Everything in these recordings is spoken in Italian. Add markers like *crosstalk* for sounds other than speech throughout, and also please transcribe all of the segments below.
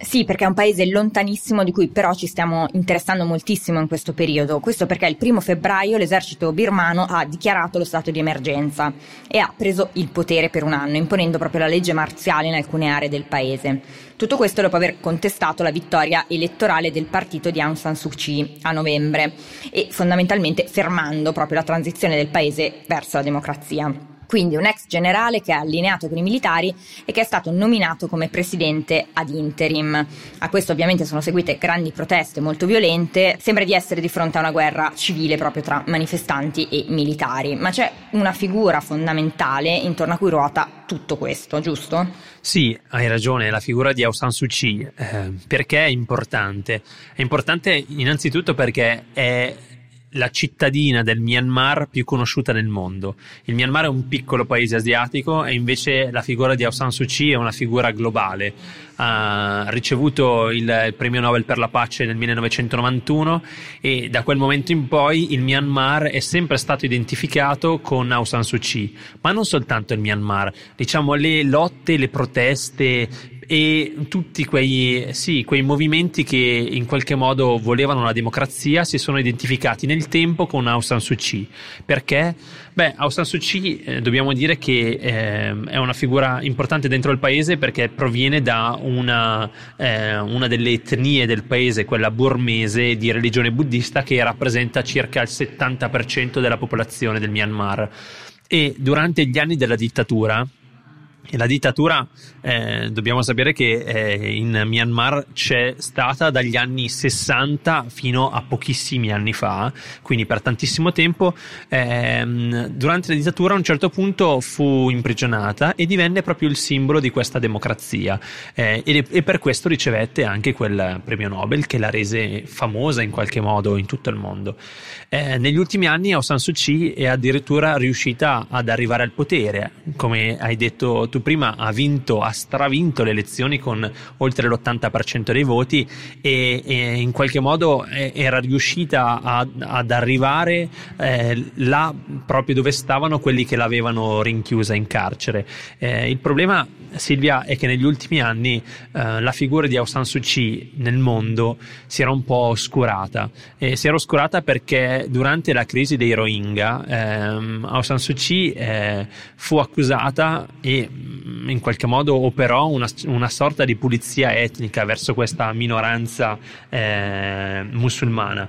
Sì, perché è un paese lontanissimo di cui però ci stiamo interessando moltissimo in questo periodo. Questo perché il primo febbraio l'esercito birmano ha dichiarato lo stato di emergenza e ha preso il potere per un anno, imponendo proprio la legge marziale in alcune aree del paese. Tutto questo dopo aver contestato la vittoria elettorale del partito di Aung San Suu Kyi a novembre e fondamentalmente fermando proprio la transizione del paese verso la democrazia. Quindi un ex generale che è allineato con i militari e che è stato nominato come presidente ad interim. A questo ovviamente sono seguite grandi proteste molto violente, sembra di essere di fronte a una guerra civile proprio tra manifestanti e militari, ma c'è una figura fondamentale intorno a cui ruota tutto questo, giusto? Sì, hai ragione, la figura di Aung San Suu Kyi. Eh, perché è importante? È importante innanzitutto perché è la cittadina del Myanmar più conosciuta nel mondo. Il Myanmar è un piccolo paese asiatico e invece la figura di Aung San Suu Kyi è una figura globale. Ha ricevuto il premio Nobel per la pace nel 1991 e da quel momento in poi il Myanmar è sempre stato identificato con Aung San Suu Kyi, ma non soltanto il Myanmar, diciamo le lotte, le proteste e tutti quei, sì, quei movimenti che in qualche modo volevano la democrazia si sono identificati nel tempo con Aung San Suu Kyi. Perché? Beh, Aung San Suu Kyi eh, dobbiamo dire che eh, è una figura importante dentro il paese perché proviene da una, eh, una delle etnie del paese, quella burmese di religione buddista, che rappresenta circa il 70% della popolazione del Myanmar. E durante gli anni della dittatura, la dittatura, eh, dobbiamo sapere che eh, in Myanmar c'è stata dagli anni 60 fino a pochissimi anni fa, quindi per tantissimo tempo. Ehm, durante la dittatura a un certo punto fu imprigionata e divenne proprio il simbolo di questa democrazia eh, e, e, per questo ricevette anche quel premio Nobel che la rese famosa in qualche modo in tutto il mondo. Eh, negli ultimi anni Aung San Suu Kyi è addirittura riuscita ad arrivare al potere, come hai detto tu prima, ha vinto, ha stravinto le elezioni con oltre l'80% dei voti e, e in qualche modo era riuscita ad, ad arrivare eh, là proprio dove stavano quelli che l'avevano rinchiusa in carcere. Eh, il problema, Silvia, è che negli ultimi anni eh, la figura di Aung San Suu Kyi nel mondo si era un po' oscurata. E si era oscurata perché durante la crisi dei Rohingya ehm, Aung San Suu Kyi eh, fu accusata e in qualche modo operò una, una, sorta di pulizia etnica verso questa minoranza eh, musulmana.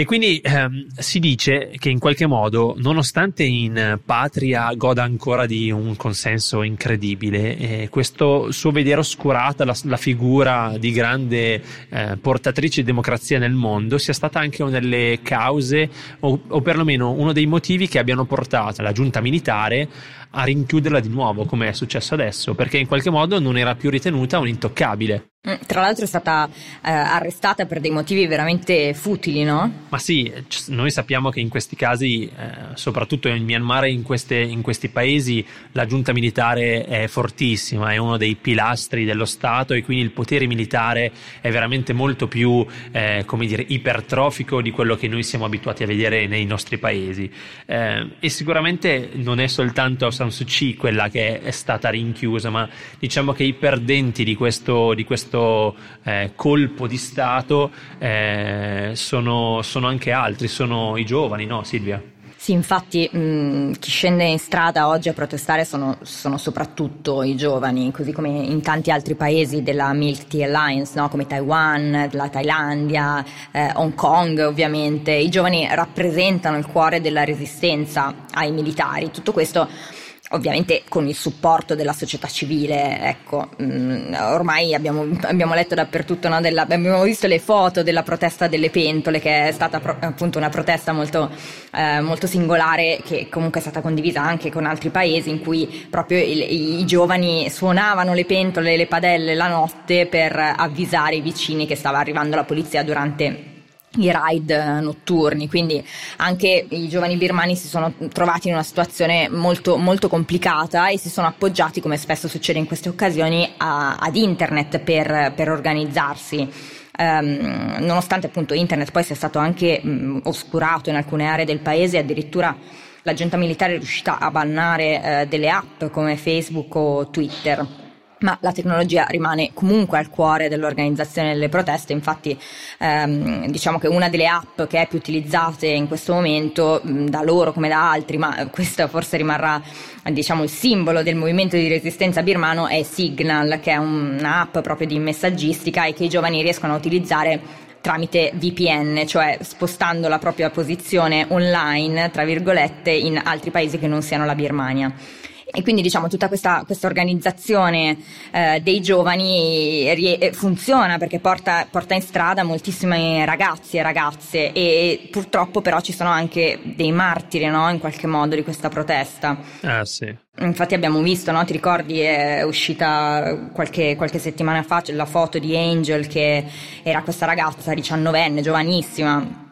E quindi ehm, si dice che in qualche modo, nonostante in patria goda ancora di un consenso incredibile, eh, questo suo vedere oscurata la, la figura di grande eh, portatrice di democrazia nel mondo sia stata anche una delle cause, o, o perlomeno uno dei motivi che abbiano portato la giunta militare a rinchiuderla di nuovo, come è successo adesso, perché in qualche modo non era più ritenuta un intoccabile. Tra l'altro è stata eh, arrestata per dei motivi veramente futili, no? Ma sì, noi sappiamo che in questi casi, eh, soprattutto in Myanmar e in, in, questi paesi, la giunta militare è fortissima, è uno dei pilastri dello Stato e quindi il potere militare è veramente molto più, eh, come dire, ipertrofico di quello che noi siamo abituati a vedere nei nostri paesi. Eh, e sicuramente non è soltanto Aung San Suu Kyi quella che è stata rinchiusa, ma diciamo che i perdenti di questo, di questo questo eh, colpo di Stato eh, sono, sono, anche altri, sono i giovani, no Silvia? Sì, infatti mh, chi scende in strada oggi a protestare sono, sono, soprattutto i giovani, così come in tanti altri paesi della Milk Tea Alliance, no? come Taiwan, la Thailandia, eh, Hong Kong ovviamente. I giovani rappresentano il cuore della resistenza ai militari. Tutto questo ovviamente con il supporto della società civile, ecco, mm, ormai abbiamo, abbiamo, letto dappertutto, no, della, abbiamo visto le foto della protesta delle pentole, che è stata pro, appunto una protesta molto, eh, molto, singolare, che comunque è stata condivisa anche con altri paesi, in cui proprio i, i giovani suonavano le pentole e le padelle la notte per avvisare i vicini che stava arrivando la polizia durante i ride notturni, quindi anche i giovani birmani si sono trovati in una situazione molto, molto complicata e si sono appoggiati, come spesso succede in queste occasioni, a, ad internet per, per organizzarsi. Um, nonostante appunto internet poi sia stato anche mh, oscurato in alcune aree del paese, addirittura la militare è riuscita a bannare eh, delle app come Facebook o Twitter ma la tecnologia rimane comunque al cuore dell'organizzazione delle proteste, infatti ehm, diciamo che una delle app che è più utilizzate in questo momento da loro come da altri, ma *laughs* questo forse rimarrà diciamo il simbolo del movimento di resistenza birmano è Signal, che è un'app proprio di messaggistica e che i giovani riescono a utilizzare tramite VPN, cioè spostando la propria posizione online, tra virgolette, in altri paesi che non siano la Birmania. E quindi diciamo tutta questa, questa organizzazione eh, dei giovani rie- funziona perché porta, porta, in strada moltissimi ragazzi e ragazze e purtroppo però ci sono anche dei martiri no? in qualche modo di questa protesta. Ah sì. Infatti abbiamo visto, no? ti ricordi, è uscita qualche, qualche settimana fa la foto di Angel che era questa ragazza diciannovenne, giovanissima,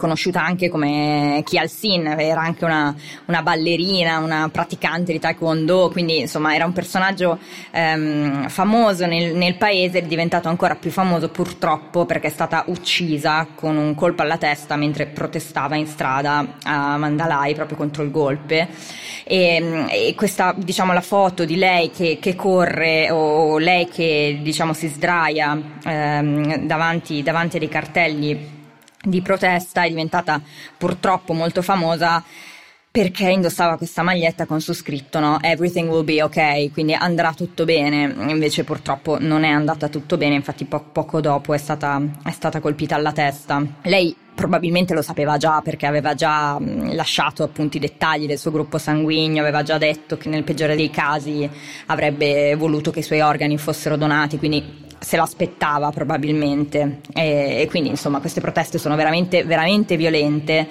conosciuta anche come Kial Sin, era anche una, una, ballerina, una praticante di taekwondo, quindi insomma era un personaggio ehm, famoso nel, nel paese, è diventato ancora più famoso purtroppo perché è stata uccisa con un colpo alla testa mentre protestava in strada a Mandalay proprio contro il golpe. E, e questa, diciamo, la foto di lei che, che corre o lei che, diciamo, si sdraia ehm, davanti, davanti a dei cartelli di protesta è diventata purtroppo molto famosa perché indossava questa maglietta con su scritto no? Everything will be ok, quindi andrà tutto bene. Invece purtroppo non è andata tutto bene, infatti po- poco dopo è stata, è stata colpita alla testa. Lei probabilmente lo sapeva già perché aveva già lasciato appunto i dettagli del suo gruppo sanguigno, aveva già detto che nel peggiore dei casi avrebbe voluto che i suoi organi fossero donati, quindi se l'aspettava probabilmente e, e, quindi insomma queste proteste sono veramente, veramente violente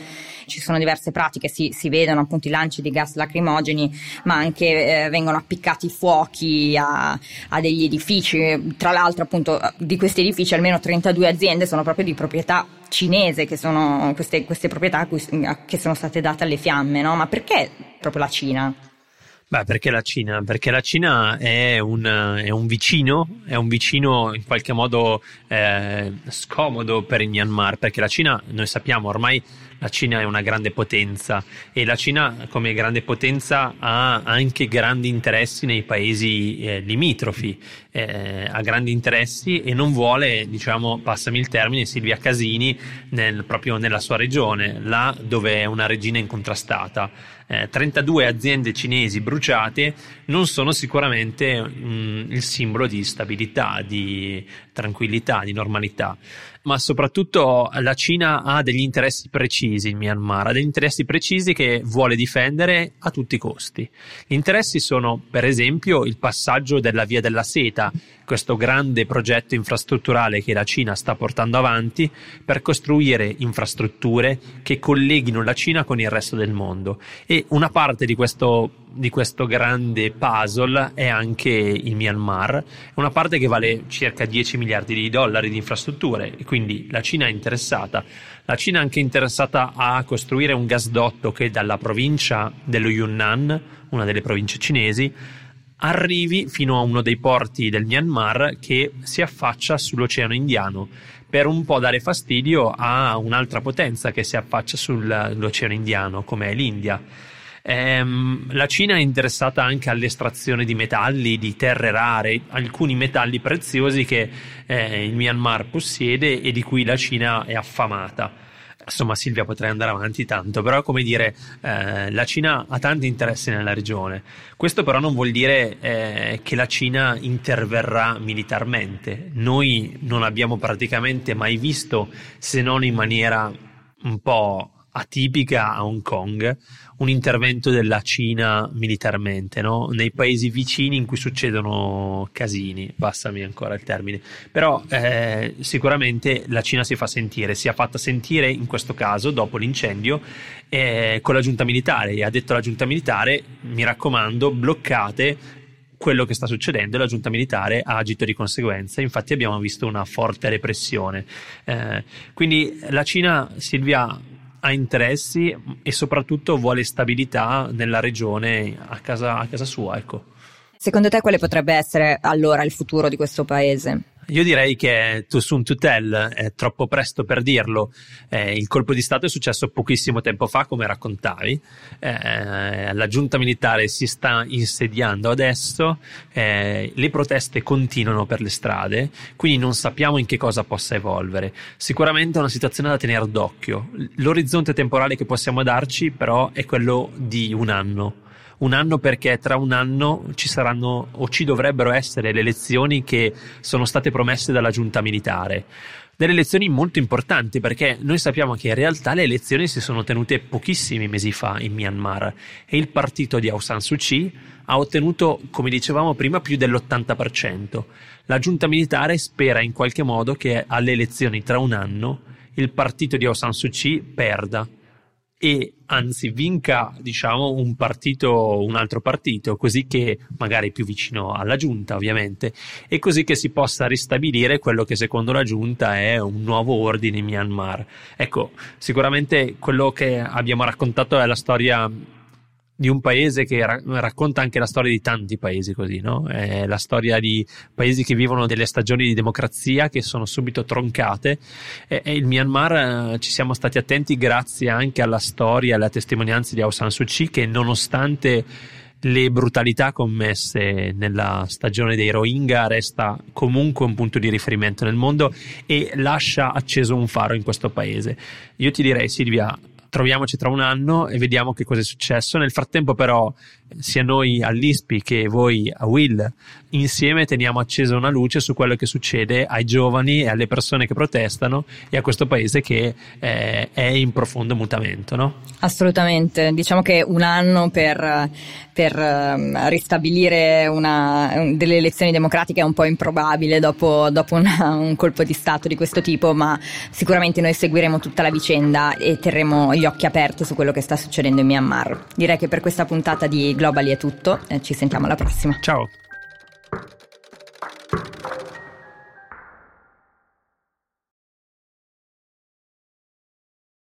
ci sono diverse pratiche, si, si, vedono appunto i lanci di gas lacrimogeni, ma anche eh, vengono appiccati fuochi a, a, degli edifici. Tra l'altro, appunto, di questi edifici almeno 32 aziende sono proprio di proprietà cinese, che sono queste, queste proprietà cui, che sono state date alle fiamme, no? Ma perché proprio la Cina? Beh, perché la Cina? Perché la Cina è un, è un vicino, è un vicino in qualche modo eh, scomodo per il Myanmar, perché la Cina, noi sappiamo ormai la Cina è una grande potenza e la Cina come grande potenza ha anche grandi interessi nei paesi eh, limitrofi, eh, ha grandi interessi e non vuole, diciamo, passami il termine, Silvia Casini nel, proprio nella sua regione, là dove è una regina incontrastata. Eh, 32 aziende cinesi bruciate non sono sicuramente mh, mm, il simbolo di stabilità, di tranquillità, di normalità ma soprattutto la Cina ha degli interessi precisi in Myanmar, ha degli interessi precisi che vuole difendere a tutti i costi. Gli interessi sono, per esempio, il passaggio della via della seta, questo grande progetto infrastrutturale che la Cina sta portando avanti per costruire infrastrutture che colleghino la Cina con il resto del mondo. E una parte di questo, di questo grande puzzle è anche il Myanmar, una parte che vale circa 10 miliardi di dollari di infrastrutture, e quindi la Cina è interessata. La Cina è anche interessata a costruire un gasdotto che dalla provincia dello Yunnan, una delle province cinesi, arrivi fino a uno dei porti del Myanmar che si affaccia sull'Oceano Indiano per un po' dare fastidio a un'altra potenza che si affaccia sull'Oceano Indiano come è l'India. Ehm, la Cina è interessata anche all'estrazione di metalli, di terre rare, alcuni metalli preziosi che eh, il Myanmar possiede e di cui la Cina è affamata insomma Silvia potrei andare avanti tanto, però come dire, eh, la Cina ha tanti interessi nella regione. Questo però non vuol dire eh, che la Cina interverrà militarmente. Noi non abbiamo praticamente mai visto, se non in maniera un po' atipica a Hong Kong, un intervento della Cina militarmente, no? nei paesi vicini in cui succedono casini, passami ancora il termine, però eh, sicuramente la Cina si fa sentire, si è fatta sentire in questo caso dopo l'incendio eh, con la giunta militare e ha detto alla giunta militare mi raccomando bloccate quello che sta succedendo e la giunta militare ha agito di conseguenza. Infatti abbiamo visto una forte repressione. Eh, quindi la Cina, Silvia, ha interessi e soprattutto vuole stabilità nella regione a casa, a casa sua. Ecco. Secondo te quale potrebbe essere allora il futuro di questo paese? Io direi che too soon to tell, è troppo presto per dirlo. Eh, il colpo di Stato è successo pochissimo tempo fa, come raccontavi. Eh, la giunta militare si sta insediando adesso, eh, le proteste continuano per le strade, quindi non sappiamo in che cosa possa evolvere. Sicuramente è una situazione da tenere d'occhio. L'orizzonte temporale che possiamo darci, però, è quello di un anno un anno perché tra un anno ci saranno o ci dovrebbero essere le elezioni che sono state promesse dalla giunta militare. Delle elezioni molto importanti perché noi sappiamo che in realtà le elezioni si sono tenute pochissimi mesi fa in Myanmar e il partito di Aung San Suu Kyi ha ottenuto, come dicevamo prima, più dell'80%. La giunta militare spera in qualche modo che alle elezioni tra un anno il partito di Aung San Suu Kyi perda e anzi vinca diciamo un partito un altro partito così che magari più vicino alla giunta ovviamente e così che si possa ristabilire quello che secondo la giunta è un nuovo ordine in Myanmar. Ecco sicuramente quello che abbiamo raccontato è la storia di un paese che ra- racconta anche la storia di tanti paesi così, no? È la storia di paesi che vivono delle stagioni di democrazia che sono subito troncate e, e il Myanmar eh, ci siamo stati attenti grazie anche alla storia alle testimonianze di Aung San Suu Kyi che nonostante le brutalità commesse nella stagione dei Rohingya resta comunque un punto di riferimento nel mondo e lascia acceso un faro in questo paese. Io ti direi Silvia, troviamoci tra un anno e vediamo che cosa è successo. Nel frattempo, però, sia noi all'ISPI che voi a Will, insieme teniamo accesa una luce su quello che succede ai giovani e alle persone che protestano e a questo paese che eh, è in profondo mutamento. No? Assolutamente, diciamo che un anno per, per um, ristabilire una, delle elezioni democratiche è un po' improbabile dopo, dopo una, un colpo di Stato di questo tipo, ma sicuramente noi seguiremo tutta la vicenda e terremo gli occhi aperti su quello che sta succedendo in Myanmar. Direi che per questa puntata di Globally è tutto, eh, ci sentiamo alla prossima. Ciao.